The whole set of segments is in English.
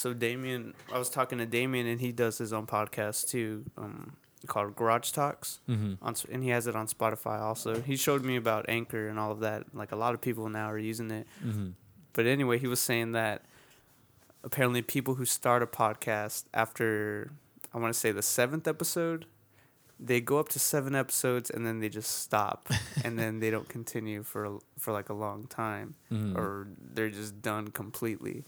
So Damien, I was talking to Damien, and he does his own podcast too, um, called Garage Talks, Mm-hmm. on and he has it on Spotify also. He showed me about Anchor and all of that. Like a lot of people now are using it. Mm-hmm. But anyway, he was saying that apparently people who start a podcast after I want to say the seventh episode, they go up to seven episodes and then they just stop, and then they don't continue for for like a long time, Mm-hmm. or they're just done completely.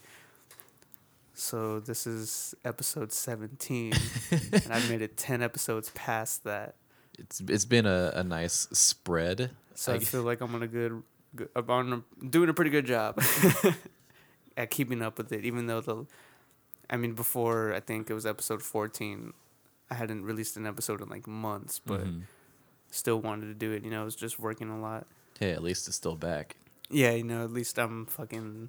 So this is episode seventeen, and I've made it ten episodes past that. It's it's been a, a nice spread. So I, I- feel like I'm on a good, good I'm on a, doing a pretty good job at keeping up with it. Even though the, I mean, before I think it was episode 14, I hadn't released an episode in like months, but Mhm. still wanted to do it. You know, I was just working a lot. Hey, at least it's still back. Yeah, you know, at least I'm fucking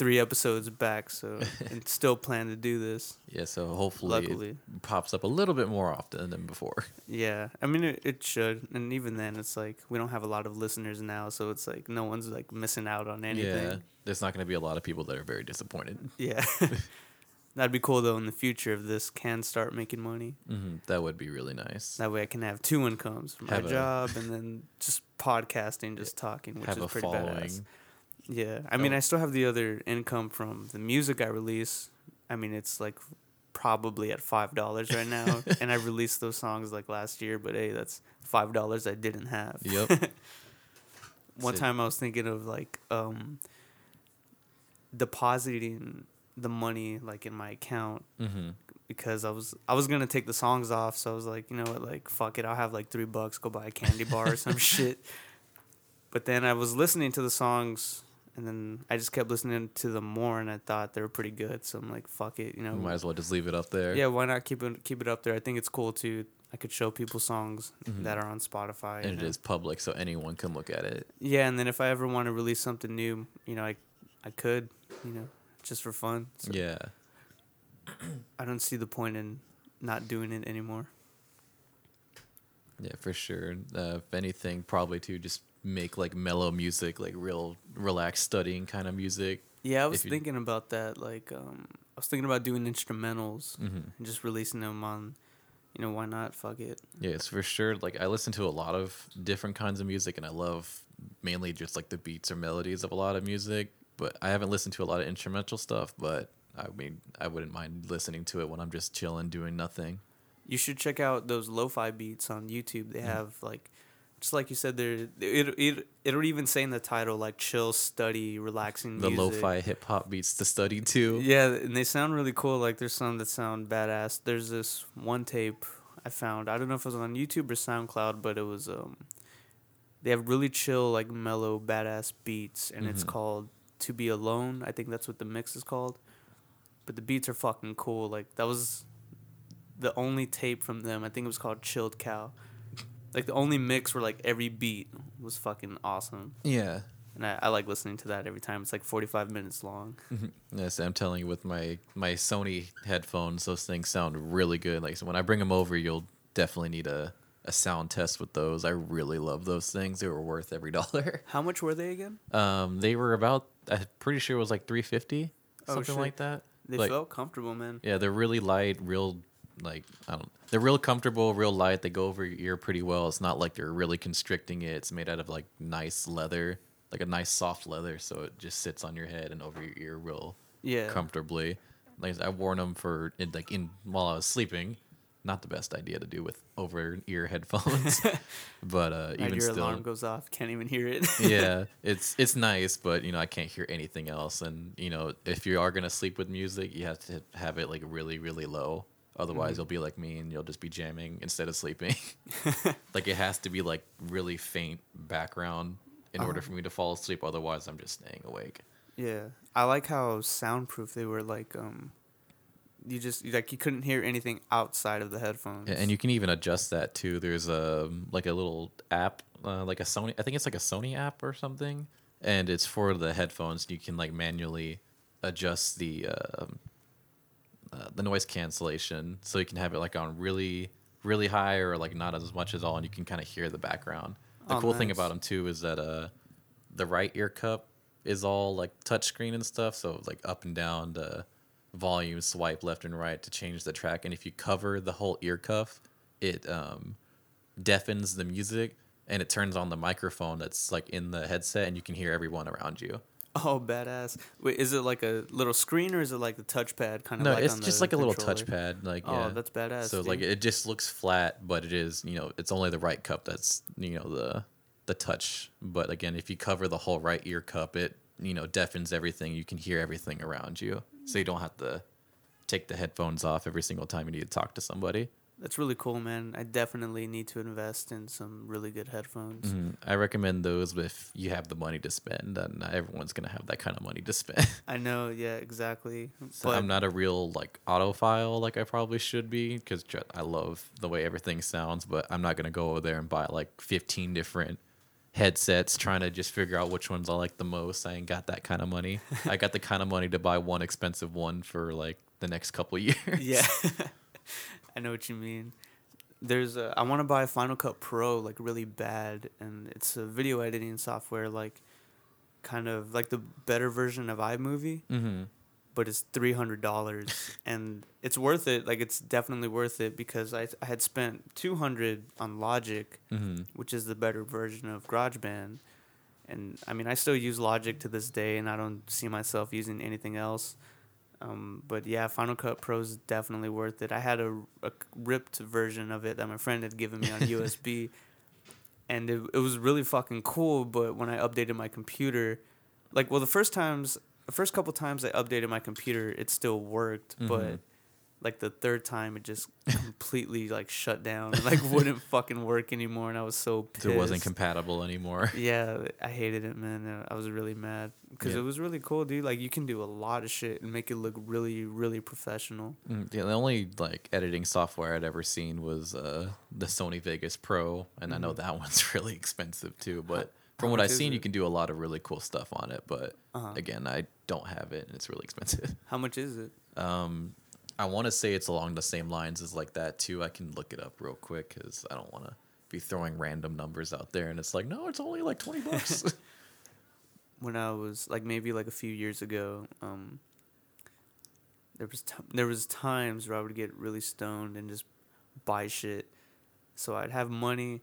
three episodes back, so and still plan to do this. Yeah, so hopefully Luckily, it pops up a little bit more often than before. yeah. I mean, it, it should, and even then, it's like we don't have a lot of listeners now, so it's like no one's like missing out on anything. Yeah, there's not going to be a lot of people that are very disappointed. Yeah. That'd be cool though in the future if this can start making money. hmm That would be really nice. That way I can have two incomes my Have a- job and then just podcasting, just talking, which Have is a pretty following. badass. Yeah. I mean, Oh. I still have the other income from the music I release. I mean, it's like probably at $5 right now. and I released those songs like last year, but hey, that's $5 I didn't have. Yep. One So- time I was thinking of like um depositing the money like in my account hmm because I was I was gonna take the songs off, so I was like, you know what, like fuck it, I'll have like three bucks, go buy a candy bar or some shit. But then I was listening to the songs, and then I just kept listening to them more, and I thought they were pretty good. So I'm like, fuck it, you know. Might as well just leave it up there. Yeah, why not keep it keep it up there? I think it's cool too. I could show people songs Mhm. that are on Spotify. And it then- is public, so anyone can look at it. Yeah, and then if I ever want to release something new, you know, I I could, you know, just for fun. So Yeah. I don't see the point in not doing it anymore. Yeah, for sure. Uh, if anything, probably to just make like mellow music, like real relaxed studying kind of music. Yeah, I was you- thinking about that. Like, um, I was thinking about doing instrumentals hmm and just releasing them on, you know, why not? Fuck it. Yes, for sure. Like I listen to a lot of different kinds of music, and I love mainly just like the beats or melodies of a lot of music. But I haven't listened to a lot of instrumental stuff. But I mean, I wouldn't mind listening to it when I'm just chilling, doing nothing. You should check out those lo-fi beats on YouTube. They Mhm. have like, just like you said, there it it it'll even say in the title like chill, study, relaxing The music. lo-fi hip hop beats to study to. Yeah, and they sound really cool. Like there's some that sound badass. There's this one tape I found. I don't know if it was on YouTube or SoundCloud, but it was um they have really chill, like mellow, badass beats, and it's Mhm. called "To Be Alone." I think that's what the mix is called. But the beats are fucking cool. Like that was the only tape from them. I think it was called "Chilled Cow." Like the only mix where like every beat was fucking awesome, Yeah. and I, I like listening to that every time. It's like forty five minutes long. Yes, I'm telling you, with my my Sony headphones, those things sound really good. Like so when I bring them over, you'll definitely need a a sound test with those. I really love those things. They were worth every dollar. How much were they again? Um, they were about. I'm pretty sure it was like 350, Oh, something shit. like that. They Like- felt comfortable, man. Yeah, they're really light, real like I don't. They're real comfortable, real light. They go over your ear pretty well. It's not like they're really constricting it. It's made out of like nice leather, like a nice soft leather, so it just sits on your head and over your ear real Yeah. comfortably. Like I've worn them for in, like in while I was sleeping. Not the best idea to do with over ear headphones, but uh, even your still, alarm goes off. Can't even hear it. yeah, it's it's nice, but you know I can't hear anything else. And you know if you are gonna sleep with music, you have to have it like really really low. Otherwise, Mhm. you'll be like me and you'll just be jamming instead of sleeping. like it has to be like really faint background in order Uh-huh. for me to fall asleep. Otherwise, I'm just staying awake. yeah. I like how soundproof they were. Like, um, you just like you couldn't hear anything outside of the headphones. Yeah, and you can even adjust that too. There's a like a little app, uh, like a Sony. I think it's like a Sony app or something, and it's for the headphones. You can like manually adjust the um uh, the noise cancellation, so you can have it like on really really high or like not as much as all, and you can kind of hear the background. The Oh, cool thing about them too is that uh the right ear cup is all like touchscreen and stuff, so like up and down the volume swipe left and right to change the track. And if you cover the whole ear cuff, it um, deafens the music and it turns on the microphone that's like in the headset, and you can hear everyone around you. Oh, badass! Wait, is it like a little screen or is it like the touchpad kind of? No, like it's just like a little touchpad. Like Oh, yeah. that's badass. So dude. like it just looks flat, but it is you know it's only the right cup that's you know the the touch. But again, if you cover the whole right ear cup, it you know deafens everything. You can hear everything around you, so you don't have to take the headphones off every single time you need to talk to somebody. That's really cool, man. I definitely need to invest in some really good headphones. Mhm. I recommend those if you have the money to spend. And not everyone's gonna have that kind of money to spend. I know, yeah, exactly. So I'm not a real like audiophile like I probably should be because I love the way everything sounds, but I'm not gonna go over there and buy like 15 different headsets trying to just figure out which ones I like the most. I ain't got that kind of money. I got the kind of money to buy one expensive one for like the next couple years. Yeah, I know what you mean. There's a, I want to buy Final Cut Pro like really bad, and it's a video editing software like kind of like the better version of iMovie, Mm-hmm. but it's three hundred dollars, and it's worth it. Like it's definitely worth it because I I had spent two hundred on Logic, Mm-hmm. which is the better version of GarageBand. And I mean, I still use Logic to this day, and I don't see myself using anything else. Um, but yeah, Final Cut Pro is definitely worth it. I had a, a ripped version of it that my friend had given me on USB, and it, it was really fucking cool. But when I updated my computer, like, well, the first times, the first couple times I updated my computer, it still worked, but Mhm. Like the third time, it just completely like shut down, and, like wouldn't fucking work anymore, and I was so pissed. It wasn't compatible anymore. Yeah, I hated it, man. Uh, I was really mad because Yeah. it was really cool, dude. Like you can do a lot of shit and make it look really, really professional. Mm, Yeah, the only like editing software I'd ever seen was uh, the Sony Vegas Pro, and I know that one's really expensive too. But from what I've seen, you can do a lot of really cool stuff on it. But Uh-huh. again, I don't have it, and it's really expensive. How much is it? Um, I want to say it's along the same lines as like that too. I can look it up real quick because I don't want to be throwing random numbers out there, and it's like, no, it's only like twenty bucks. When I was like maybe like a few years ago, um, there was t- there was times where I would get really stoned and just buy shit. So I'd have money,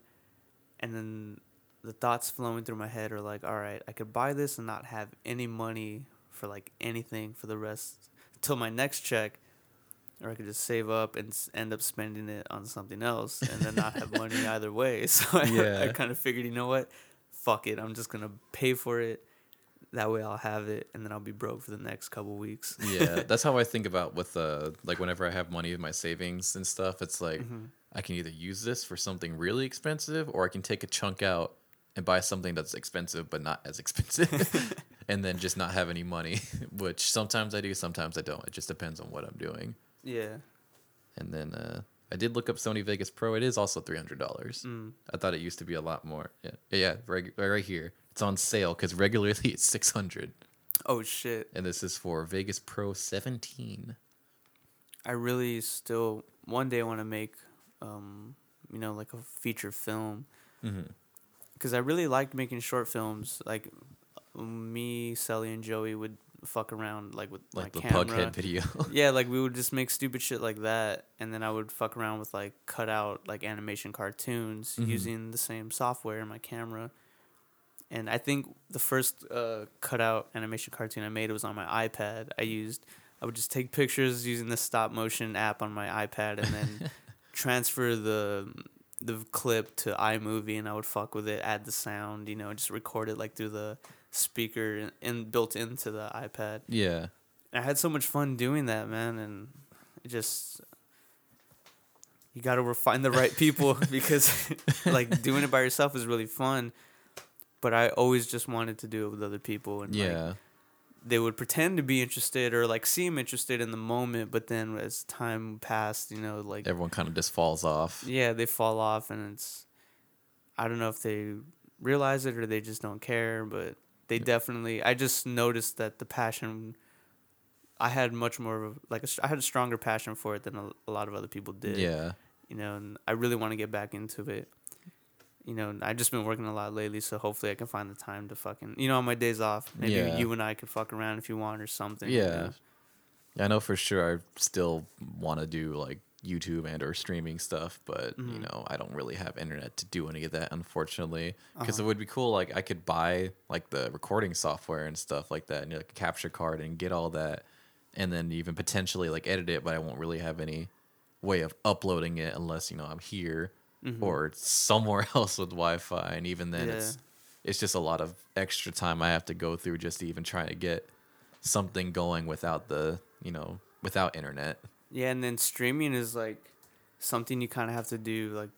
and then the thoughts flowing through my head are like, all right, I could buy this and not have any money for like anything for the rest till my next check, or I could just save up and end up spending it on something else and then not have money either way. So I, I kind of figured, you know what, fuck it, I'm just gonna pay for it. That way I'll have it, and then I'll be broke for the next couple weeks. yeah, that's how I think about with uh like whenever I have money in my savings and stuff. It's like Mm-hmm. I can either use this for something really expensive, or I can take a chunk out and buy something that's expensive but not as expensive, and then just not have any money. Which sometimes I do, sometimes I don't. It just depends on what I'm doing. Yeah. And then uh, I did look up Sony Vegas Pro. It is also three hundred dollars. Mm. I thought it used to be a lot more. Yeah, yeah, reg- right here. It's on sale because regularly it's six hundred. Oh shit. and this is for Vegas Pro seventeen. I really still one day want to make, um, you know, like a feature film Mm-hmm. because I really liked making short films. Like me, Sally, and Joey would fuck around like with Like my the camera. Pughead video. yeah, like we would just make stupid shit like that, and then I would fuck around with like cut out like animation cartoons Mhm. using the same software in my camera. And I think the first uh, cutout animation cartoon I made was on my iPad. I used I would just take pictures using the stop motion app on my iPad, and then transfer the the clip to iMovie, and I would fuck with it, add the sound, you know, just record it like through the speaker in, in built into the iPad. yeah. I had so much fun doing that, man, and it just you got to find the right people because like doing it by yourself is really fun. But I always just wanted to do it with other people, and like, Yeah. they would pretend to be interested or like seem interested in the moment, but then as time passed, you know, like Everyone kind of just falls off. yeah, they fall off, and it's I don't know if they realize it or they just don't care, but they definitely. I just noticed that the passion. I had much more of a, like a, I had a stronger passion for it than a, a lot of other people did. Yeah. you know, and I really want to get back into it. You know, I've just been working a lot lately, so hopefully I can find the time to fucking, you know, on my days off, maybe Yeah. you and I could fuck around if you want or something. you Yeah. know? I know for sure I still want to do like YouTube and or streaming stuff, but you mm-hmm. know I don't really have internet to do any of that, unfortunately. Uh-huh. Because it would be cool, like I could buy like the recording software and stuff like that, and like a capture card and get all that, and then even potentially like edit it, but I won't really have any way of uploading it unless you know I'm here mm-hmm. or somewhere else with Wi-Fi, and even then it's Yeah. it's just a lot of extra time I have to go through just to even try to get something going without the you know without internet. Yeah, and then streaming is like something you kind of have to do like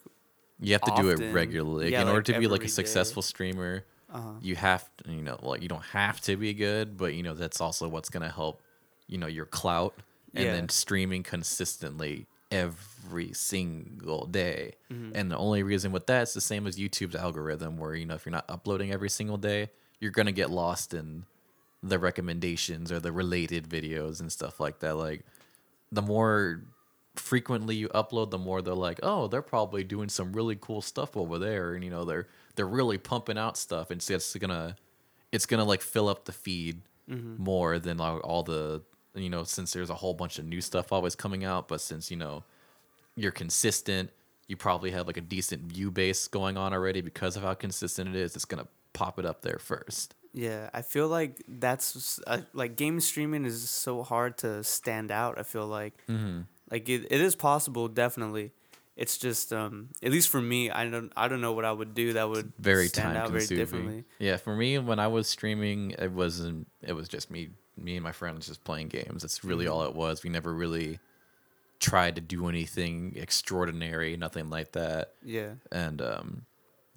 You have to do it regularly Like, Yeah, in order to be like a day. successful streamer. uh You have to, you know, like you don't have to be good, but you know that's also what's gonna help, you know, your clout, and Yeah. then streaming consistently every single day. Mm-hmm. And the only reason with that is the same as YouTube's algorithm, where you know if you're not uploading every single day, you're gonna get lost in the recommendations or the related videos and stuff like that. Like the more frequently you upload, the more they're like, oh, they're probably doing some really cool stuff over there, and you know they're they're really pumping out stuff, and so it's gonna it's gonna like fill up the feed mm-hmm. more than like all the you know since there's a whole bunch of new stuff always coming out, but since you know you're consistent, you probably have like a decent view base going on already because of how consistent it is. It's gonna pop it up there first. Yeah, I feel like that's uh, like game streaming is so hard to stand out. I feel like Mm-hmm. like it, it is possible, definitely. It's just um at least for me, I don't I don't know what I would do that would very stand time out very consuming. differently. Yeah, for me when I was streaming, it wasn't. It was just me, me and my friends just playing games. That's really Mm-hmm. all it was. We never really tried to do anything extraordinary, nothing like that. Yeah, And um,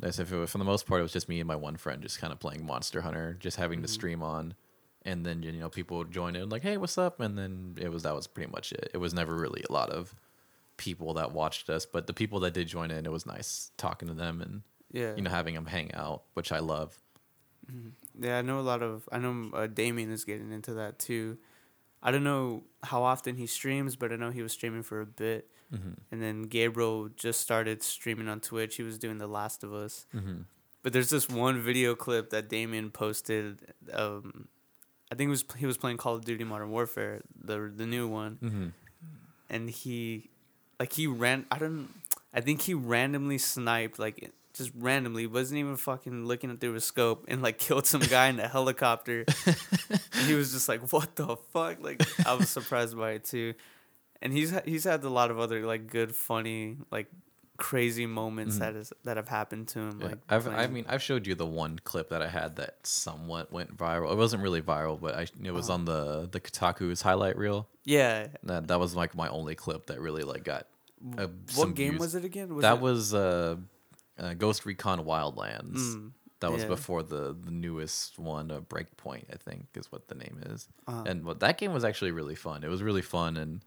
as if it was, for the most part, it was just me and my one friend just kind of playing Monster Hunter, just having Mm-hmm. to stream on. And then you know people would join in like, hey, what's up? And then it was that was pretty much it. It was never really a lot of people that watched us, but the people that did join in, it was nice talking to them and yeah, you know having them hang out, which I love. yeah. I know a lot of I know uh, Damien is getting into that too. I don't know how often he streams, but I know he was streaming for a bit. Mm-hmm. And then Gabriel just started streaming on Twitch. He was doing The Last of Us. Mm-hmm. But there's this one video clip that Damien posted. Um, I think it was he was playing Call of Duty Modern Warfare, the the new one, Mm-hmm. and he, like he ran. I don't. I think he randomly sniped like just randomly wasn't even fucking looking through his scope and like killed some guy in a helicopter. and he was just like, "What the fuck?" Like I was surprised by it too. And he's he's had a lot of other like good, funny, like crazy moments Mhm. that is that have happened to him. Yeah. Like I've, I mean, I've showed you the one clip that I had that somewhat went viral. It wasn't really viral, but I, it was Uh-huh. on the the Kotaku's highlight reel. yeah. That that was like my only clip that really like got. Uh, what game views. was it again? Was that it- was uh, uh, Ghost Recon Wildlands. Mm, That was yeah. before the the newest one, uh, Breakpoint, I think is what the name is. uh, And what that game was actually really fun. It was really fun, and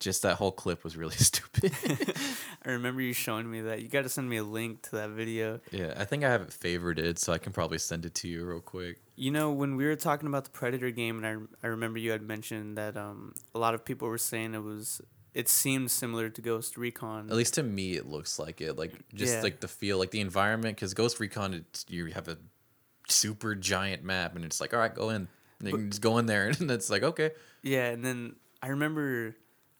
just that whole clip was really stupid. I remember you showing me that. You got to send me a link to that video. yeah, I think I have it favorited, so I can probably send it to you real quick. You know, when we were talking about the Predator game, and I, I remember you had mentioned that um, a lot of people were saying it was, it seemed similar to Ghost Recon. At least to me, it looks like it. Like just Yeah. like the feel, like the environment. Because Ghost Recon, it's, you have a super giant map, and it's like, all right, go in. And you can just go in there, and it's like, okay. Yeah, and then I remember,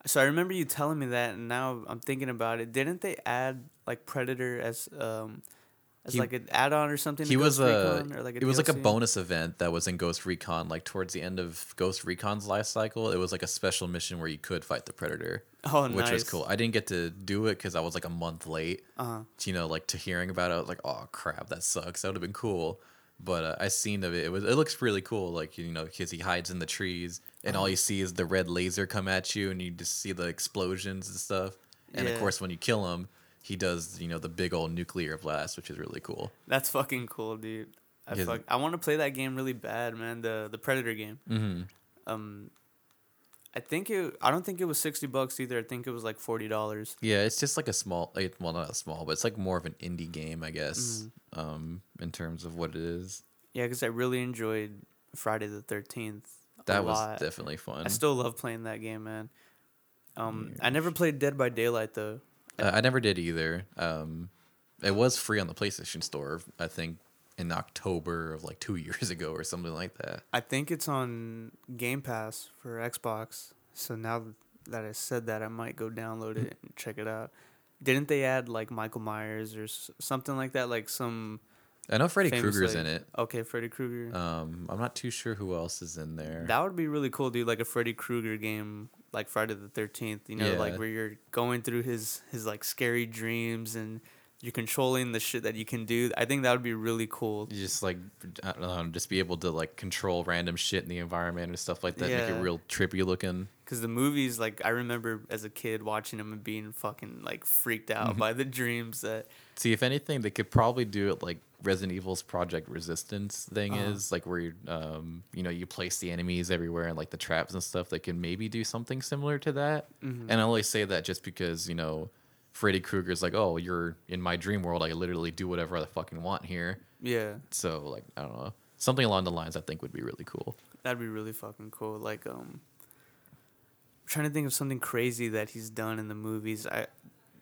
so I remember you telling me that, and now I'm thinking about it. Didn't they add like Predator as um, as He- like an add-on or something? He to was a. Like a it was like a bonus event that was in Ghost Recon. Like towards the end of Ghost Recon's life cycle, it was like a special mission where you could fight the Predator, Oh, which was cool. I didn't get to do it because I was like a month late. Uh-huh. you know, like to hearing about it, I was like, oh crap, that sucks. That would have been cool. But uh, I seen of it. It was. It looks really cool. Like you know, because he hides in the trees, and Uh-huh. all you see is the red laser come at you, and you just see the explosions and stuff. And Yeah. of course, when you kill him, he does you know the big old nuclear blast, which is really cool. That's fucking cool, dude. I fuck, I want to play that game really bad, man. The the Predator game. Mm-hmm. Um, I think it. I don't think it was sixty bucks either. I think it was like forty dollars. Yeah, it's just like a small, like, well, not a small, but it's like more of an indie game, I guess, Mm-hmm. um, in terms of what it is. Yeah, because I really enjoyed Friday the Thirteenth. That was definitely fun. I still love playing that game, man. Um, I never played Dead by Daylight though. Uh, I never did either. Um, it was free on the PlayStation Store, I think, in October of like two years ago or something like that. I think it's on Game Pass for Xbox. So now that I said that, I might go download it and check it out. Didn't they add like Michael Myers or s- something like that? Like some I know Freddy famous, Krueger's like- in it. Okay, Freddy Krueger. Um, I'm not too sure who else is in there. That would be really cool, dude. Like a Freddy Krueger game, like Friday the Thirteenth. You know, like where you're going through his his like scary dreams and you're controlling the shit that you can do. I think that would be really cool. You just like I don't know, just be able to like control random shit in the environment and stuff like that. Make it real trippy looking. Because the movies, like I remember as a kid watching them and being fucking like freaked Mm-hmm. out by the dreams that. See, if anything, they could probably do it like Resident Evil's Project Resistance thing Uh-huh. is, like where you, um, you know, you place the enemies everywhere and like the traps and stuff. They can maybe do something similar to that. Mhm. And I only say that just because you know, Freddy Krueger's like, oh, you're in my dream world. I can literally do whatever I fucking want here. Yeah, So like, I don't know, something along the lines I think would be really cool. that'd be really fucking cool. Like um, trying to think of something crazy that he's done in the movies. I.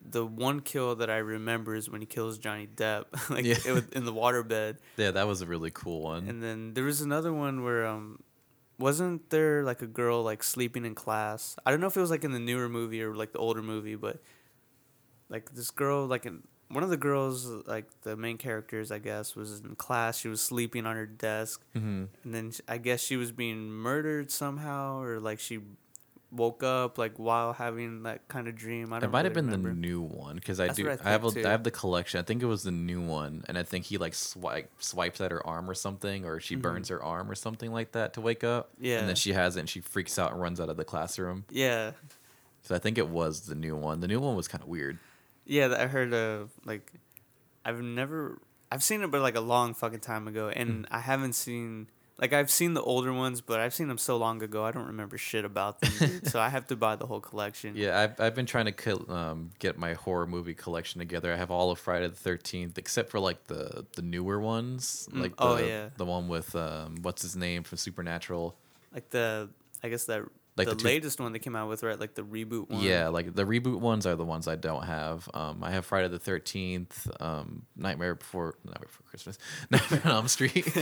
The one kill that I remember is when he kills Johnny Depp, like Yeah. it was in the waterbed. Yeah, that was a really cool one. And then there was another one where um wasn't there like a girl like sleeping in class? I don't know if it was like in the newer movie or like the older movie, but like this girl like in one of the girls like the main characters I guess was in class. She was sleeping on her desk hmm and then I guess she was being murdered somehow or like she woke up like while having that kind of dream. I It don't might have been remember. the new one because I That's do. I I, have a. I have the collection. I think it was the new one, and I think he like swipe, swipes at her arm or something, or she Mhm. burns her arm or something like that to wake up. Yeah. and then she has it, and she freaks out and runs out of the classroom. Yeah. So I think it was the new one. The new one was kind of weird. Yeah, I heard of like I've never I've seen it but like a long fucking time ago and I haven't seen like I've seen the older ones but I've seen them so long ago I don't remember shit about them dude. so I have to buy the whole collection. Yeah, I've I've been trying to kill, um, get my horror movie collection together. I have all of Friday the Thirteenth, except for like the the newer ones, Mm, like the, oh, yeah. the one with um, what's his name from Supernatural. Like the I guess that Like the, the two- latest one they came out with right like the reboot one. Yeah, like the reboot ones are the ones I don't have. Um, I have Friday the Thirteenth, um, Nightmare Before Nightmare Before Christmas, Nightmare on Elm Street.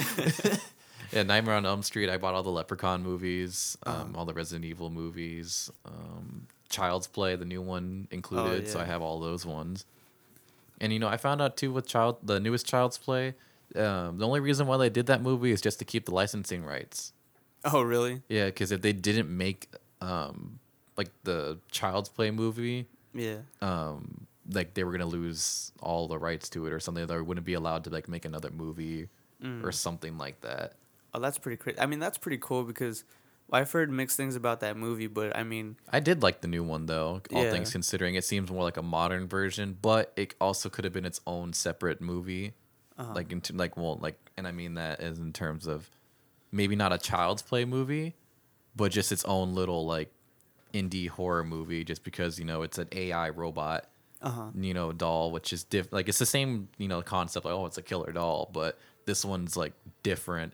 yeah, Nightmare on Elm Street. I bought all the Leprechaun movies, um, Uh-huh. all the Resident Evil movies, um, Child's Play, the new one included. So I have all those ones. And you know, I found out too with Child, the newest Child's Play. Um, the only reason why they did that movie is just to keep the licensing rights. Oh really? Yeah, because if they didn't make um, like the Child's Play movie, Yeah. um, like they were gonna lose all the rights to it or something. They wouldn't be allowed to like make another movie Mm. or something like that. Oh, that's pretty crazy. I mean, that's pretty cool because I've heard mixed things about that movie, but I mean, I did like the new one though, all Yeah. things considering. It seems more like a modern version, but it also could have been its own separate movie. uh Like into like well like and I mean that as in terms of maybe not a child's play movie, but just its own little like indie horror movie just because, you know, it's an AI robot uh huh. you know doll which is diff like it's the same you know concept like oh it's a killer doll but this one's like different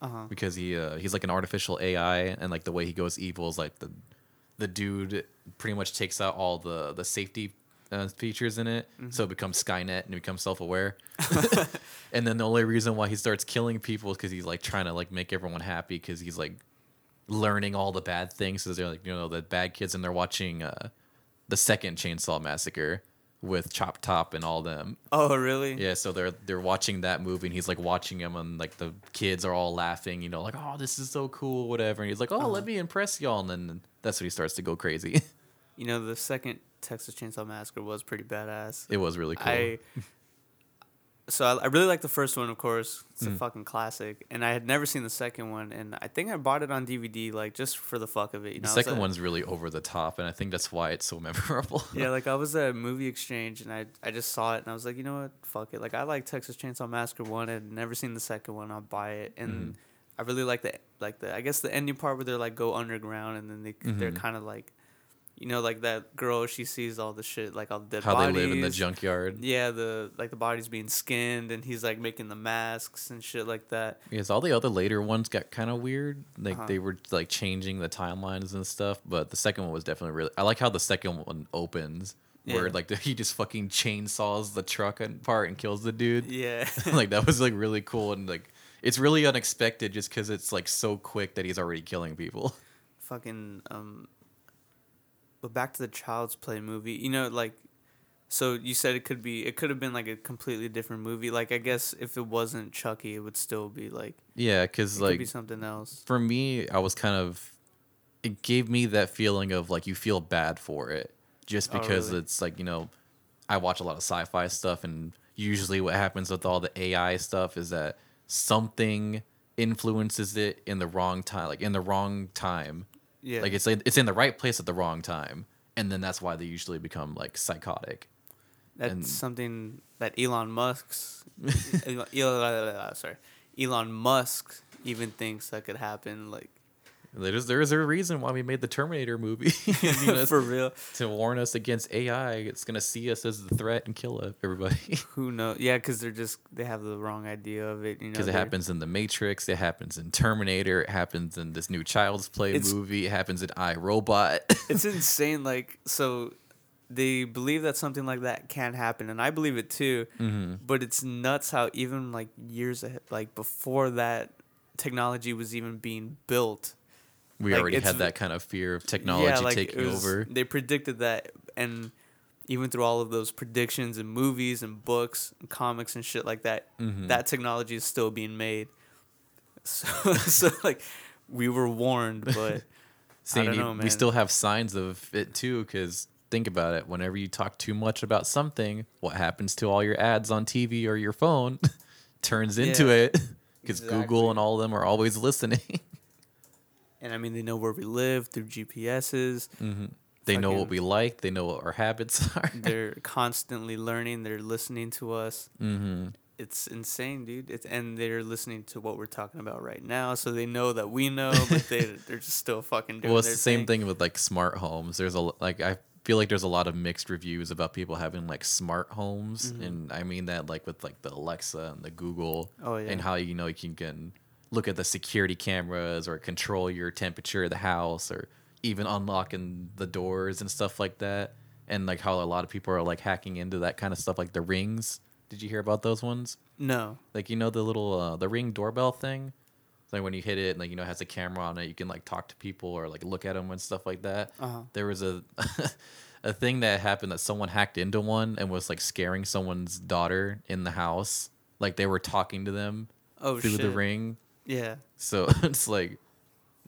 Uh huh. because he uh, he's like an artificial AI and like the way he goes evil is like the the dude pretty much takes out all the the safety uh, features in it. So it becomes Skynet and it becomes self-aware. And then the only reason why he starts killing people is because he's like trying to like make everyone happy because he's like learning all the bad things. So they're like you know the bad kids and they're watching uh the second chainsaw massacre with chop top and all them Oh really? yeah, so they're they're watching that movie, and he's like watching him, and like the kids are all laughing, you know, like oh this is so cool, whatever. And he's like, oh Uh-huh. let me impress y'all, and then that's when he starts to go crazy. You know, the second Texas Chainsaw Massacre was pretty badass. it was really cool. I so I, I really like the first one, of course. It's a Mm. fucking classic, and I had never seen the second one, and I think I bought it on DVD, like just for the fuck of it. You the know, second at- one's really over the top, and I think that's why it's so memorable. yeah, like I was at a movie exchange, and I I just saw it, and I was like, you know what, fuck it. Like I like Texas Chainsaw Massacre one, and never seen the second one. I'll buy it, and Mhm. I really like the like the I guess the ending part where they're like go underground, and then they they're Mhm. kind of like, you know, like that girl she sees all the shit, like all the dead How bodies. they live in the junkyard. Yeah, the like the bodies being skinned, and he's like making the masks and shit like that. Yes, all the other later ones got kind of weird. Like Uh-huh. they were like changing the timelines and stuff, but the second one was definitely really. I like how the second one opens, where Yeah. like he just fucking chainsaws the truck apart and kills the dude. Yeah, like that was like really cool and like it's really unexpected just because it's like so quick that he's already killing people. fucking um, but back to the Child's Play movie. You know, like, so you said it could be, it could have been like a completely different movie. Like, I guess if it wasn't Chucky, it would still be like, Yeah, it because could like be something else. for me, I was kind of. It gave me that feeling of like you feel bad for it, just Oh, because really? it's like you know, I watch a lot of sci-fi stuff, and usually what happens with all the AI stuff is that something influences it in the wrong time, like in the wrong time. Yeah. Like it's like, it's in the right place at the wrong time, and then that's why they usually become like psychotic. That's and- something that Elon Musk's, Elon, Elon, sorry, Elon Musk even thinks that could happen. Like, There's there is a reason why we made the Terminator movie. you know, for real. to warn us against AI. It's gonna see us as the threat and kill everybody. Who knows? Yeah, because they're just they have the wrong idea of it. You know, Because it happens in the Matrix, it happens in Terminator, it happens in this new Child's Play It's- movie, it happens in iRobot. It's insane. Like, so they believe that something like that can happen, and I believe it too. mm-hmm. But it's nuts how even like years ahead, like before that technology was even being built, We Like, already had that kind of fear of technology like, taking was- over. They predicted that, and even through all of those predictions and movies and books and comics and shit like that, Mhm. that technology is still being made. So, so like, we were warned, but See, don't you- know, we still have signs of it too, because think about it. Whenever you talk too much about something, what happens to all your ads on TV or your phone turns into Yeah, it. Because exactly. Google and all of them are always listening. And I mean they know where we live through GPSs. hmm They know what we like. They know what our habits are. They're constantly learning. They're listening to us. hmm It's insane, dude. It's and they're listening to what we're talking about right now, so they know that we know, but they they're just still fucking doing. Well, it's the same thing with like smart homes. There's a like I feel like there's a lot of mixed reviews about people having like smart homes, Mhm. and I mean that like with like the Alexa and the Google, Oh yeah. and how you know you can, can look at the security cameras or control your temperature of the house or even unlocking the doors and stuff like that. And like how a lot of people are like hacking into that kind of stuff, like the rings. Did you hear about those ones? no. Like you know the little uh, the ring doorbell thing. Like when you hit it, and like you know it has a camera on it, you can like talk to people or like look at them and stuff like that. Uh huh. There was a a thing that happened that someone hacked into one and was like scaring someone's daughter in the house. Like they were talking to them Oh through shit. the ring. Yeah. So it's like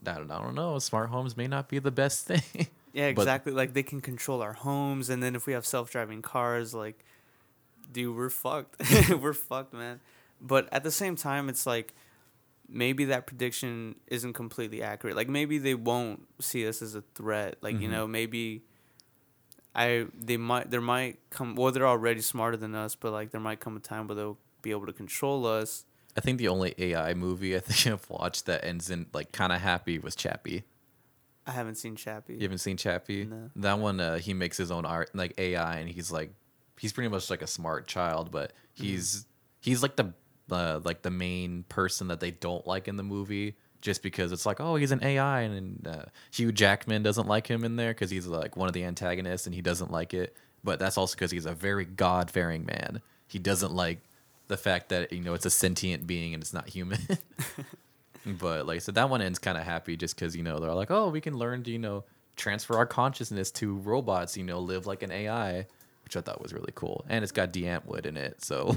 I don't, I don't know. Smart homes may not be the best thing. Yeah, exactly. like they can control our homes, and then if we have self-driving cars, like, dude, we're fucked. we're fucked, man. But at the same time, it's like maybe that prediction isn't completely accurate. Like maybe they won't see us as a threat. Like you Mhm. know, maybe I they might there might come. Well, they're already smarter than us, but like there might come a time where they'll be able to control us. I think the only AI movie I think I've watched that ends in like kind of happy was Chappie. I haven't seen Chappie. You haven't seen Chappie? No. That one, uh, he makes his own art, like AI, and he's like, he's pretty much like a smart child, but he's he's like the uh, like the main person that they don't like in the movie, just because it's like, oh, he's an AI, and uh, Hugh Jackman doesn't like him in there because he's like one of the antagonists, and he doesn't like it. But that's also because he's a very God fearing man. He doesn't like the fact that you know it's a sentient being and it's not human. But like I said, that one ends kind of happy just because you know they're like, oh, we can learn to you know transfer our consciousness to robots, you know, live like an AI, which I thought was really cool, and it's got Die Antwoord in it, so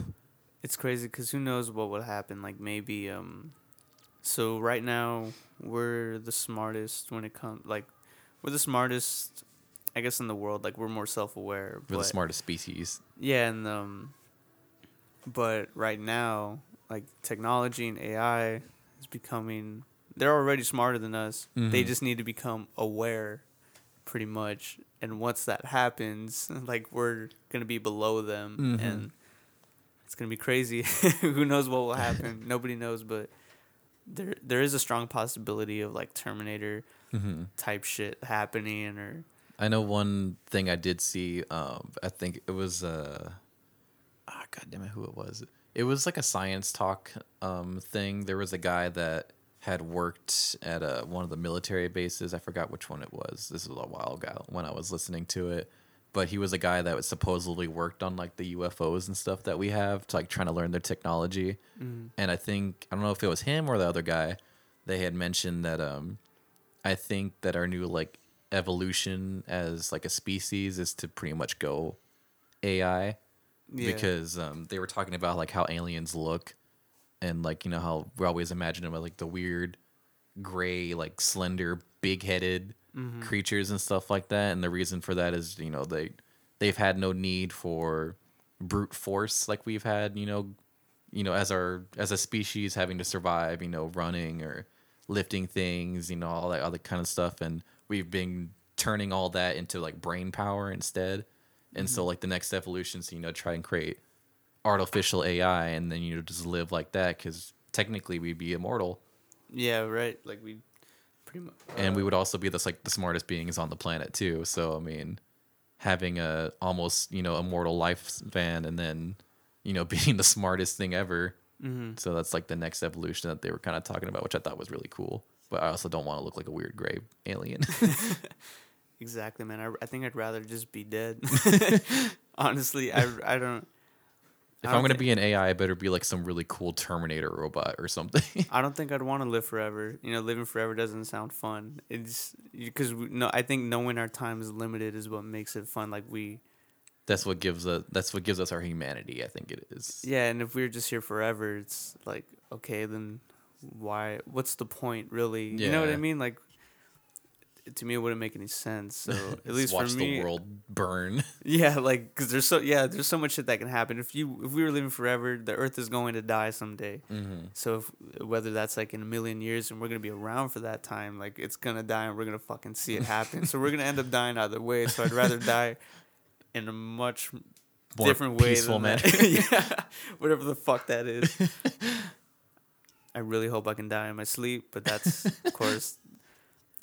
It's crazy because who knows what would happen? Like maybe, um, so right now we're the smartest when it comes. Like we're the smartest, I guess, in the world. Like we're more self-aware. we're the smartest species. Yeah, and um, but right now, like technology and AI is becoming. They're already smarter than us. They Mhm. just need to become aware, pretty much. And once that happens, like we're gonna be below them, Mhm. and it's gonna be crazy. Who knows what will happen? Nobody knows, but there there is a strong possibility of like Terminator hmm type shit happening, or I know one thing I did see. Um, I think it was uh, God damn it, who it was? It was like a science talk um thing. There was a guy that had worked at a, one of the military bases. I forgot which one it was. This was a while ago when I was listening to it. But he was a guy that was supposedly worked on like the UFOs and stuff that we have to like trying to learn their technology. mm, And I think I don't know if it was him or the other guy. They had mentioned that um, I think that our new like evolution as like a species is to pretty much go AI Yeah. because um, they were talking about like how aliens look and like you know how we always imagine them as like the weird gray like slender big headed Mm-hmm. creatures and stuff like that and the reason for that is you know they they've had no need for brute force like we've had you know you know as our as a species having to survive you know running or lifting things you know all that other kind of stuff and we've been turning all that into like brain power instead and so like the next evolution is you know try and create artificial ai and then you know just live like that because technically we'd be immortal yeah, right. Like we pretty much. and we would also be this like the smartest beings on the planet too. So I mean, having a almost you know immortal lifespan and then you know being the smartest thing ever. Mm-hmm. So that's like the next evolution that they were kind of talking about, which I thought was really cool. But I also don't want to look like a weird gray alien. Exactly, man. I, I think I'd rather just be dead. Honestly, I, I don't. if I I'm gonna be an AI, I better be like some really cool Terminator robot or something. I don't think I'd want to live forever. You know, living forever doesn't sound fun. It's because no, I think knowing our time is limited is what makes it fun. Like we, that's what gives us that's what gives us our humanity. I think it is. yeah, and if we are just here forever, it's like okay, then why? What's the point, really? You know what I mean? Like, to me, it wouldn't make any sense. So at least watch for me, the world burn. Yeah, like because there's so yeah, there's so much shit that can happen. If you if we were living forever, the Earth is going to die someday. mm-hmm. So if, whether that's like in a million years and we're gonna be around for that time, like it's gonna die and we're gonna fucking see it happen. so we're gonna end up dying either way. So I'd rather die in a much More different way peaceful than manner. yeah, whatever the fuck that is. I really hope I can die in my sleep, but that's of course,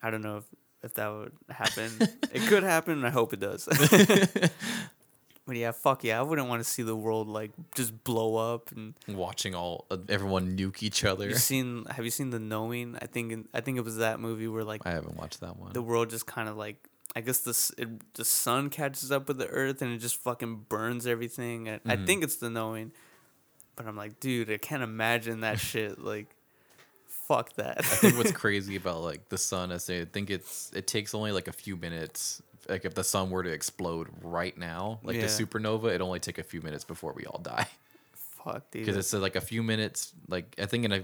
I don't know if if that would happen. it could happen, and I hope it does. but yeah, fuck yeah, I wouldn't want to see the world like just blow up and. Watching all uh, everyone nuke each other. You seen? Have you seen the Knowing? I think in- I think it was that movie where like I haven't watched that one. the world just kind of like I guess the it, the sun catches up with the earth and it just fucking burns everything. And I think it's the Knowing, but I'm like, dude, I can't imagine that shit. Like, fuck that. I think what's crazy about like the sun is I think it's it takes only like a few minutes. Like if the sun were to explode right now, like Yeah. the supernova, it only take a few minutes before we all die. fuck, dude. Because it's like a few minutes. Like I think in a,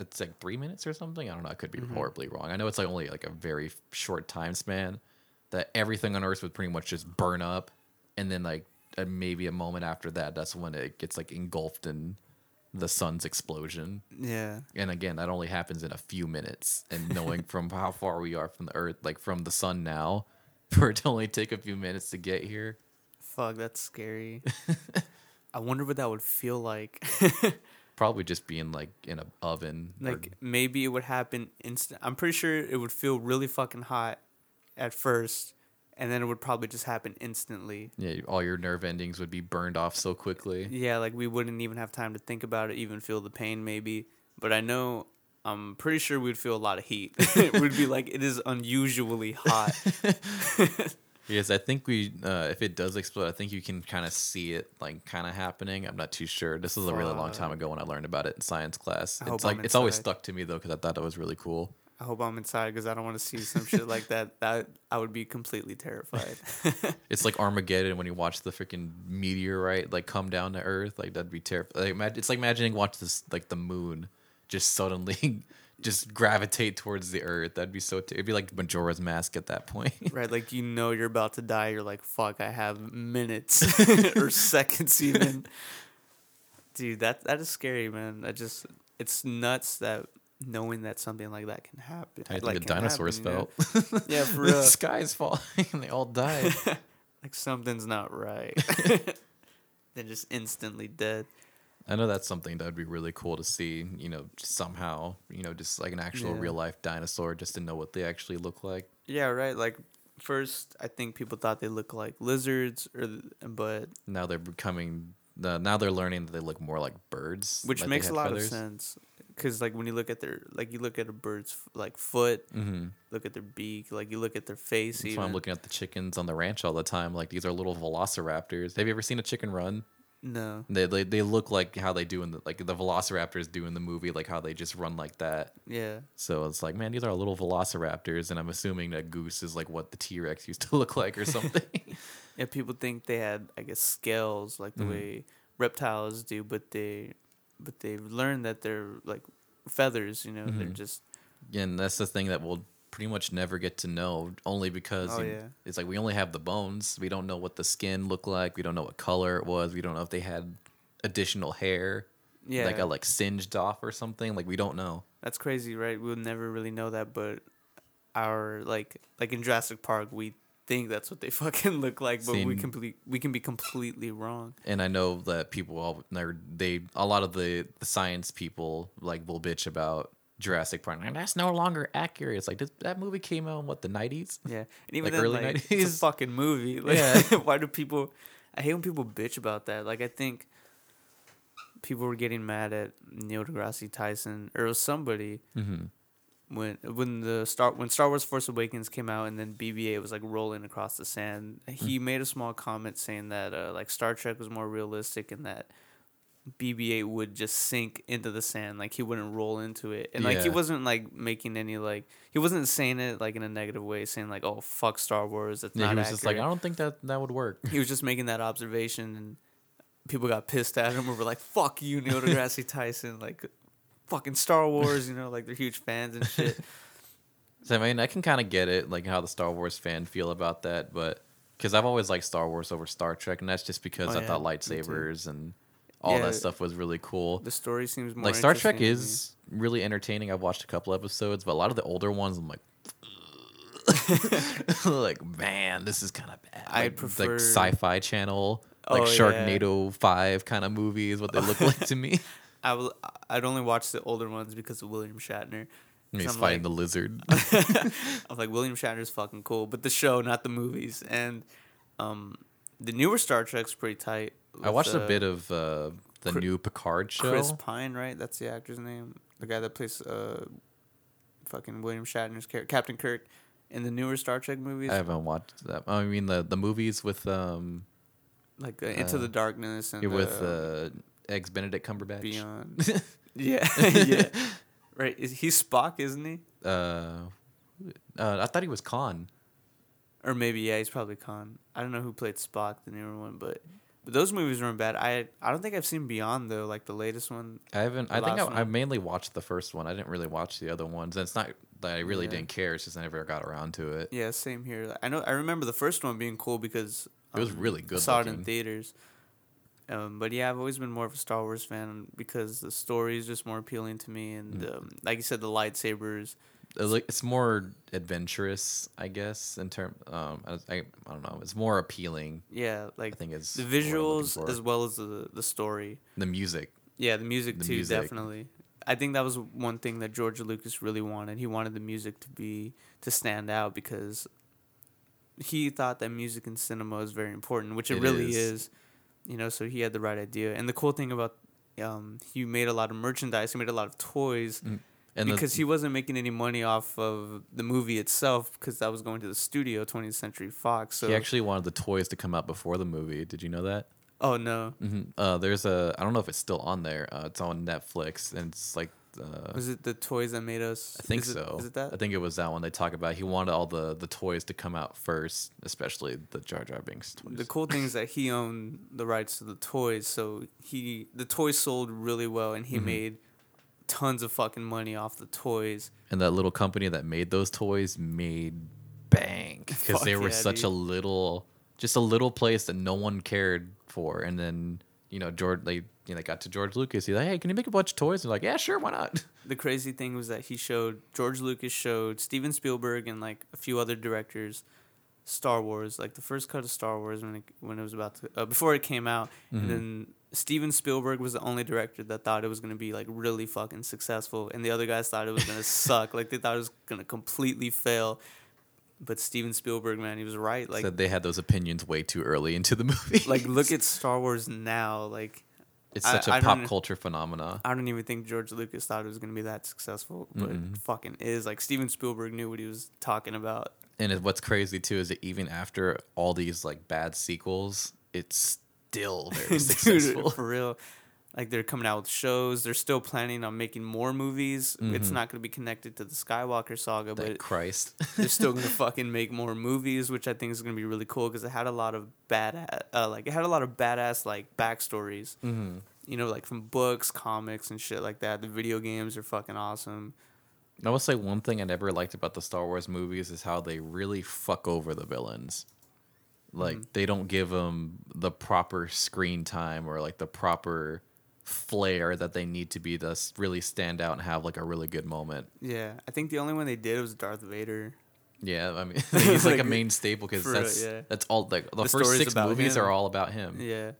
it's like three minutes or something. I don't know. I could be Mm-hmm. horribly wrong. I know it's like only like a very short time span that everything on Earth would pretty much just burn up, and then like maybe a moment after that, that's when it gets like engulfed in the sun's explosion. yeah, And again, that only happens in a few minutes. And knowing from how far we are from the Earth, like from the sun now, for it to only take a few minutes to get here. fuck, that's scary. I wonder what that would feel like. Probably just being like in an oven. or- like maybe it would happen instant. I'm pretty sure it would feel really fucking hot at first, and then it would probably just happen instantly. yeah, all your nerve endings would be burned off so quickly. Yeah, like we wouldn't even have time to think about it, even feel the pain maybe. But I know I'm pretty sure we'd feel a lot of heat. we'd be like, it is unusually hot. Yes, I think we, uh, if it does explode, I think you can kind of see it like kind of happening. I'm not too sure. This was a really long time ago when I learned about it in science class. I It's like it's always stuck to me though because I thought it was really cool. I hope I'm inside because I don't want to see some shit like that. That I would be completely terrified. It's like Armageddon when you watch the freaking meteorite like come down to Earth. Like that'd be terrifying. Like, imag- it's like imagining watch this like the moon just suddenly just gravitate towards the Earth. That'd be so. Ter- it'd be like Majora's Mask at that point. right? Like you know you're about to die. You're like, fuck, I have minutes or seconds even. Dude, that that is scary, man. I just it's nuts that knowing that something like that can happen. I think like, the dinosaurs happen, you know? felt. Yeah, for the real. sky's falling and they all died. like something's not right. They're just instantly dead. I know that's something that would be really cool to see, you know, somehow, you know, just like an actual Yeah. real life dinosaur, just to know what they actually look like. Yeah, right. Like first, I think people thought they looked like lizards, or but Now they're becoming, uh, now they're learning that they look more like birds, which like makes a lot feathers. of sense. Because like when you look at their like you look at a bird's like foot, Mm-hmm. look at their beak, like you look at their face. That's even. why I'm looking at the chickens on the ranch all the time. Like these are little velociraptors. Have you ever seen a chicken run? No. They, they they look like how they do in the like the Velociraptors do in the movie, like how they just run like that. Yeah. So it's like, man, these are little Velociraptors, and I'm assuming that Goose is like what the T Rex used to look like or something. Yeah, people think they had, I guess, scales like the Mhm. way reptiles do, but they, but they've learned that they're like feathers. You know, they're Mhm. just and that's the thing that we'll pretty much never get to know, only because Oh, you- yeah. it's like we only have the bones. We don't know what the skin looked like. We don't know what color it was. We don't know if they had additional hair, yeah. like got like singed off or something. Like we don't know. That's crazy, right? We'll never really know that, but our like like in Jurassic Park, we think that's what they fucking look like, but we complete we can be completely wrong. And I know that people all they're- they a lot of the, the science people like will bitch about Jurassic Park. And that's no longer accurate. It's like this, that movie came out in what the nineties. Yeah, and even Like then, early like, it's 90s? a fucking movie. Like, Yeah. why do people? I hate when people bitch about that. Like, I think people were getting mad at Neil deGrasse Tyson or somebody Mm-hmm. When when the Star when Star Wars Force Awakens came out and then BB-8 was like rolling across the sand. Mm. He made a small comment saying that uh, like Star Trek was more realistic and that BB-8 would just sink into the sand, like he wouldn't roll into it, and like he wasn't like making any like he wasn't saying it like in a negative way, saying like oh fuck Star Wars, that's Yeah, not he was accurate. just like, I don't think that that would work. he was just making that observation, and people got pissed at him. and were like, "Fuck you, Neil deGrasse Tyson!" Like, fucking Star Wars, you know, like they're huge fans and shit. So I mean, I can kind of get it, like how the Star Wars fan feel about that, but because I've always liked Star Wars over Star Trek, and that's just because Oh, I yeah, thought lightsabers and all Yeah. that stuff was really cool. The story seems more like Star Trek interesting to me. is really entertaining. I've watched a couple episodes, but a lot of the older ones, I'm like, like man, this is kind of bad. I like, prefer- like Sci-Fi Channel, like Oh, yeah. Sharknado Five kind of movies. What they look like to me. I will. I'd only watch the older ones because of William Shatner. And he's I'm fighting like- the lizard. I'm like William Shatner's fucking cool, but the show, not the movies. And um, the newer Star Trek's pretty tight. I watched a uh, bit of uh, the new Picard show. Chris Pine, right? That's the actor's name. The guy that plays uh, fucking William Shatner's character, Captain Kirk, in the newer Star Trek movies, I haven't watched that. I mean the the movies with um like uh, Into uh, the Darkness and with uh, uh ex Benedict Cumberbatch. Beyond. yeah, yeah. Right, is he Spock, isn't he? Uh, uh, I thought he was Khan. Or maybe yeah, he's probably Khan. I don't know who played Spock, the newer one, but but those movies weren't bad. I I don't think I've seen Beyond though, like the latest one. I haven't. I think I, I mainly watched the first one. I didn't really watch the other ones. And it's not that I really Yeah. didn't care. It's just I never got around to it. Yeah, same here. I know I remember the first one being cool because It was um, really good Saw it in theaters. Um, but yeah, I've always been more of a Star Wars fan because the story is just more appealing to me, and Mm. um, like you said, the lightsabers. It It's more adventurous, I guess. In term, um, I, I, I don't know. It's more appealing. Yeah, like I think it's the what I'm looking visuals as well as the the story. the music. Yeah, the music The too, music. definitely. I think that was one thing that George Lucas really wanted. He wanted the music to be to stand out because he thought that music in cinema is very important, which it, It really is. is. You know, so he had the right idea. And the cool thing about um, he made a lot of merchandise. He made a lot of toys And the- because he wasn't making any money off of the movie itself because that was going to the studio, 20th Century Fox. So he actually wanted the toys to come out before the movie. Did you know that? oh no, hmm Uh, there's a I don't know if it's still on there. Uh, it's on Netflix, and it's like uh, was it the toys that made us? I think is so. Is it that? I think it was that one they talk about. He wanted all the the toys to come out first, especially the Jar Jar Binks toys. The cool thing is that he owned the rights to the toys, so he the toys sold really well, and he Mhm. made tons of fucking money off the toys. and that little company that made those toys made bank because they were yeah, such a little, just a little place that no one cared for. And then you know George, they you know they got to George Lucas. He's like, hey, can you make a bunch of toys? They're like, yeah, sure, why not? The crazy thing was that he showed George Lucas showed Steven Spielberg and like a few other directors Star Wars, like the first cut of Star Wars when it, when it was about to uh, before it came out, Mhm. and then Steven Spielberg was the only director that thought it was gonna be like really fucking successful, and the other guys thought it was gonna suck, like they thought it was gonna completely fail. But Steven Spielberg, man, he was right. Like Said they had those opinions way too early into the movie. like look at Star Wars now. Like it's I- such a I pop culture phenomena. I don't even think George Lucas thought it was gonna be that successful, but Mm-mm. it fucking is. Like Steven Spielberg knew what he was talking about. And what's crazy too is that even after all these like bad sequels, it's still very Dude, successful. for real. Like they're coming out with shows. They're still planning on making more movies. It's Mhm. not going to be connected to the Skywalker saga, Thank but Christ. they're still going to fucking make more movies, which I think is going to be really cool because it had a lot of bad, uh, like it had a lot of badass like backstories. mm-hmm. You know, like from books, comics, and shit like that. The video games are fucking awesome. I will say one thing I never liked about the Star Wars movies is how they really fuck over the villains. Like Mhm. they don't give them the proper screen time or like the proper flair that they need to be to really stand out and have like a really good moment. Yeah, I think the only one they did was Darth Vader. Yeah, I mean he's like, Like, a main staple because for real, that's yeah. that's all like the, The first six movies him. are all about him. Yeah.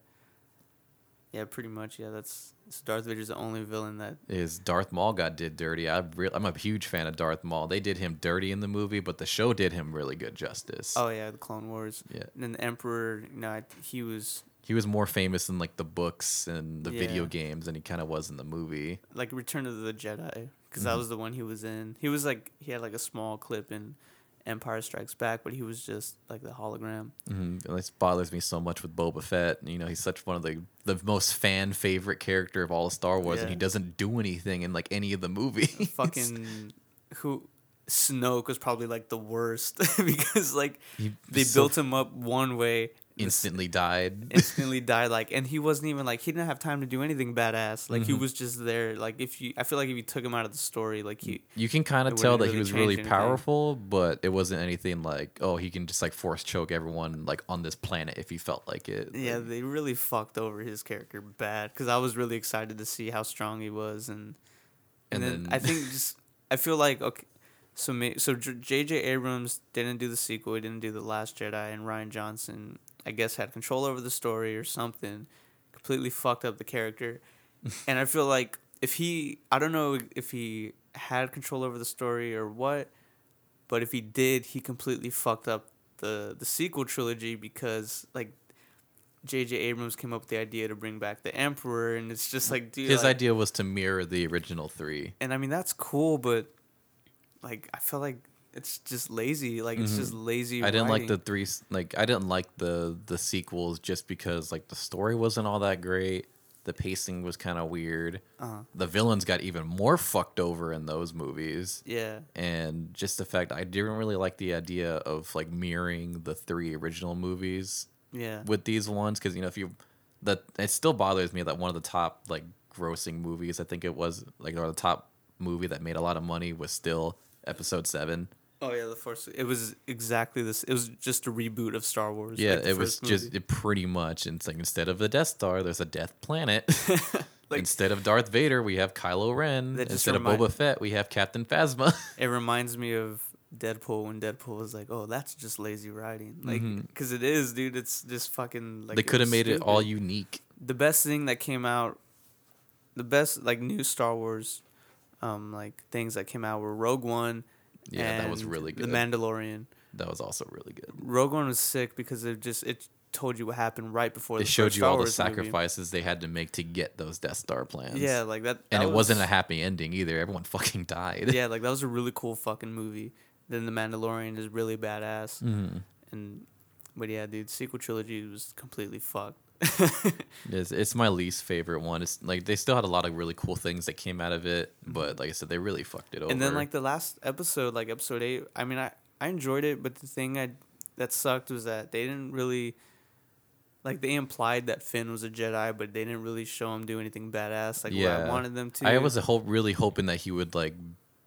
Yeah, pretty much. Yeah, that's so Darth Vader's the only villain that. Is Darth Maul got did dirty? I re- I'm a huge fan of Darth Maul. They did him dirty in the movie, but the show did him really good justice. Oh yeah, the Clone Wars. yeah. And then the Emperor, you know, I, he was He was more famous in like the books and the video games than he kind of was in the movie. like Return of the Jedi because that Mhm. was the one he was in. He was like he had like a small clip in Empire Strikes Back, but he was just like the hologram. Mm-hmm. This bothers me so much with Boba Fett. You know, he's such one of the the most fan favorite character of all of Star Wars, and he doesn't do anything in like any of the movies. Fucking who Snoke was probably like the worst because like he they so built him up one way. this- instantly died. instantly died like and he wasn't even like he didn't have time to do anything badass like he Mhm. was just there like if you i feel like if you took him out of the story like he You can kind of tell that he was really anything. powerful, but it wasn't anything like, oh, he can just like force choke everyone like on this planet if he felt like it. yeah Like, they really fucked over his character bad because i was really excited to see how strong he was and and, And then, then- i think just i feel like okay so may, so J- jj abrams didn't do the sequel he didn't do the last jedi and Rian Johnson i guess had control over the story or something completely fucked up the character and i feel like if he i don't know if he had control over the story or what but if he did he completely fucked up the the sequel trilogy because like J.J. Abrams came up with the idea to bring back the Emperor, and it's just like, dude, his like- idea was to mirror the original three. and I mean that's cool, but like I feel like it's just lazy. Like it's Mhm. just lazy. I didn't like the three like I didn't like the the sequels just because like the story wasn't all that great. The pacing was kind of weird. Uh-huh. The villains got even more fucked over in those movies. Yeah, And just the fact I didn't really like the idea of like mirroring the three original movies yeah, with these ones because you know if you that it still bothers me that one of the top like grossing movies I think it was like or the top movie that made a lot of money was still Episode Seven. Oh yeah, the first. It was exactly this. It was just a reboot of Star Wars. Yeah, like it was first just it pretty much. And it's like instead of the Death Star, there's a Death Planet. like instead of Darth Vader, we have Kylo Ren. Instead remind- of Boba Fett, we have Captain Phasma. it reminds me of Deadpool when Deadpool was like, "Oh, that's just lazy writing." Like, mm-hmm. because it is, dude. It's just fucking like they could have made it all unique. the best thing that came out the best like new Star Wars um like things that came out were Rogue One Yeah, that was really good. The Mandalorian. that was also really good. Rogue One was sick because it just it told you what happened right before It the showed you all the Wars movie. sacrifices they had to make to get those Death Star plans. Yeah, like that, and that it wasn't a happy ending either. Everyone fucking died. Yeah, like that was a really cool fucking movie. Then the Mandalorian is really badass Mhm. and but yeah, dude, sequel trilogy was completely fucked. It's, it's my least favorite one. It's like they still had a lot of really cool things that came out of it, Mm-hmm. but like I said, they really fucked it over. And then like the last episode, like episode eight, I mean, I I enjoyed it, but the thing I that sucked was that they didn't really like they implied that Finn was a Jedi, but they didn't really show him do anything badass like what I wanted them to. I was a hope really hoping that he would like,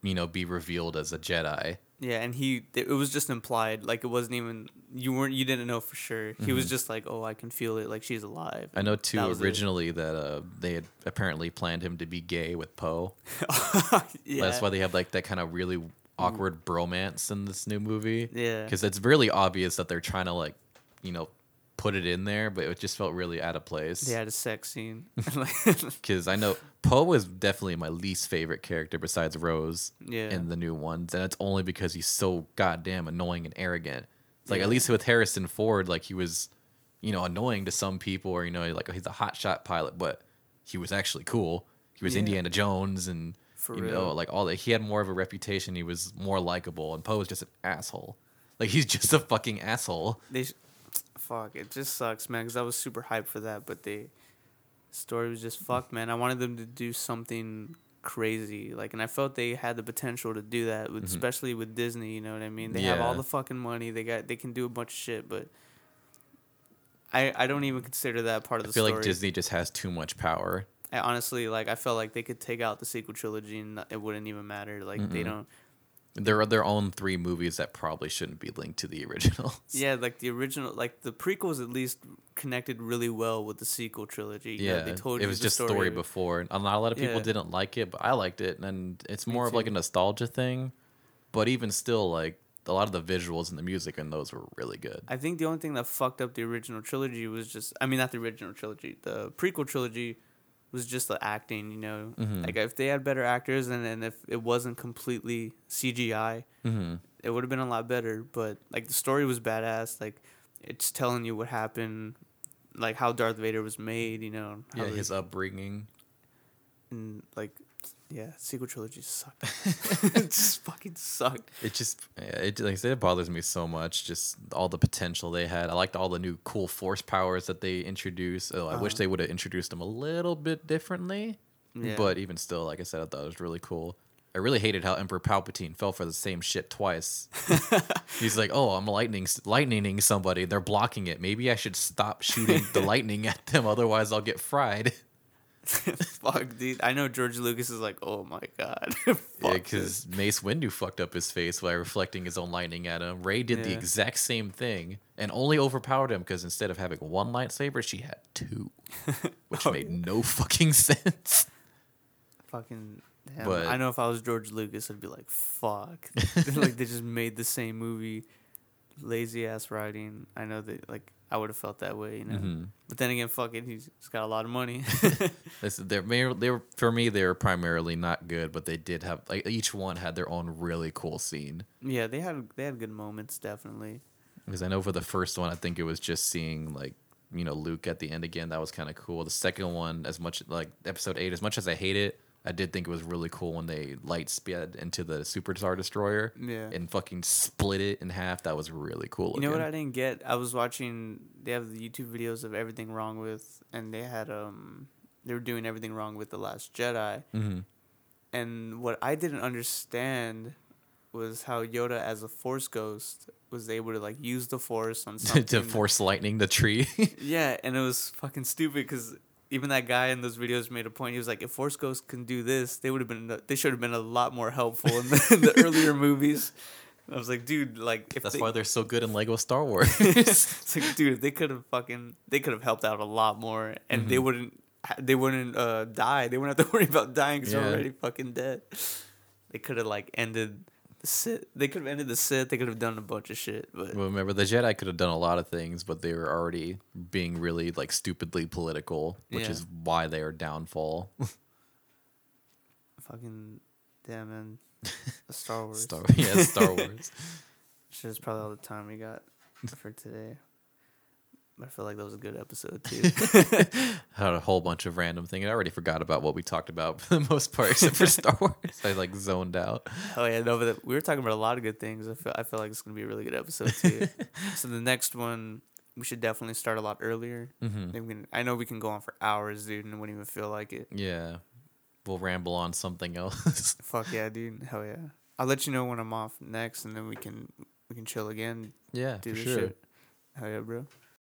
you know, be revealed as a Jedi. Yeah, and he it was just implied, like it wasn't even you weren't you didn't know for sure. He was Mhm. just like, oh, I can feel it, like she's alive. I know too That was it. originally that uh, they had apparently planned him to be gay with Poe. yeah, That's why they have like that kind of really awkward bromance in this new movie. yeah, Because it's really obvious that they're trying to like, you know, put it in there, but it just felt really out of place. they had a sex scene. Because I know Poe was definitely my least favorite character besides Rose yeah, in the new ones, and it's only because he's so goddamn annoying and arrogant. It's like Yeah. at least with Harrison Ford, like he was, you know, annoying to some people, or you know, like he's a hotshot pilot, but he was actually cool. He was Yeah. Indiana Jones, and For you real. know, like all that. He had more of a reputation. He was more likable, and Poe was just an asshole. Like he's just a fucking asshole. they fuck, it just sucks, man. Because I was super hyped for that, but the story was just fucked, man. I wanted them to do something crazy, like, and I felt they had the potential to do that, with, Mhm. especially with Disney. You know what I mean? They have all the fucking money. They got, they can do a bunch of shit, but. I, I don't even consider that part of I the story. I feel like Disney just has too much power. I honestly like I felt like they could take out the sequel trilogy and it wouldn't even matter. Like they Mm-mm. don't. There are their own three movies that probably shouldn't be linked to the originals. Yeah, like the original, like the prequels at least connected really well with the sequel trilogy. Know, Yeah, they told it was the just story before. A lot, a lot of people Yeah. didn't like it, but I liked it, and it's more of like a nostalgia thing. But even still, like a lot of the visuals and the music in those were really good. I think the only thing that fucked up the original trilogy was just, I mean, not the original trilogy, the prequel trilogy was just the acting. You know, Mhm. like if they had better actors and and if it wasn't completely CGI, hmm it would have been a lot better. But like the story was badass. Like it's telling you what happened, like how Darth Vader was made. You know, how Yeah, his upbringing. and like yeah, sequel trilogy sucked. it just fucking sucked. It just, yeah, it like I said, it bothers me so much. Just all the potential they had. I liked all the new cool force powers that they introduced. Oh, I wish Uh-huh. they would have introduced them a little bit differently. Yeah. But even still, like I said, I thought it was really cool. I really hated how Emperor Palpatine fell for the same shit twice. He's like, "Oh, I'm lightning lightninging somebody. They're blocking it. Maybe I should stop shooting the lightning at them, otherwise I'll get fried." Fuck, dude. I know George Lucas is like, oh my god. Yeah, because Mace Windu fucked up his face by reflecting his own lightning at him. Rey did the Yeah. exact same thing and only overpowered him because instead of having one lightsaber, she had two, which made no fucking sense. fucking. Damn. But- I know if I was George Lucas, I'd be like, fuck. like they just made the same movie, lazy ass writing. I know that like I would have felt that way, you know. Mhm. But then again, fuck it, he's, he's got a lot of money. They're, they were for me. They were primarily not good, but they did have like each one had their own really cool scene. yeah, they had they had good moments, definitely. Because I know for the first one, I think it was just seeing like you know Luke at the end again. That was kind of cool. The second one, as much like episode eight, as much as I hate it, I did think it was really cool when they light sped into the Super Star Destroyer Yeah. and fucking split it in half. That was really cool. You know what. I didn't get? I was watching. They have the YouTube videos of everything wrong with, and they had um, they were doing everything wrong with the Last Jedi. Mhm. And what I didn't understand was how Yoda, as a Force ghost, was able to like use the Force on something. to force lightning the tree. Yeah, and it was fucking stupid because even that guy in those videos made a point. He was like, "If Force Ghosts can do this, they would have been. They should have been a lot more helpful in the, in the earlier movies." I was like, "Dude, like if That's they, why they're so good in Lego Star Wars. it's like, dude, if they could have fucking, they could have helped out a lot more, and they Mhm. wouldn't, they wouldn't uh, die. They wouldn't have to worry about dying because Yeah. they're already fucking dead. They could have like ended the Sith. They could have ended the Sith. They could have done a bunch of shit, but Well, remember the Jedi could have done a lot of things, but they were already being really like stupidly political, which Yeah. is why they are downfall. fucking, damn man, Star Wars. Star, yeah, Star Wars. Shit is probably all the time we got for today. I feel like that was a good episode too. Had a whole bunch of random things. And I already forgot about what we talked about for the most part, except for Star Wars. I like zoned out. oh yeah, no, but we were talking about a lot of good things. I feel I feel like it's gonna be a really good episode too. so the next one, we should definitely start a lot earlier. hmm we can, I know we can go on for hours, dude, and it wouldn't even feel like it. Yeah, we'll ramble on something else. Fuck yeah, dude. Hell yeah. I'll let you know when I'm off next, and then we can we can chill again. yeah, Do for this sure. shit. Hell yeah, bro.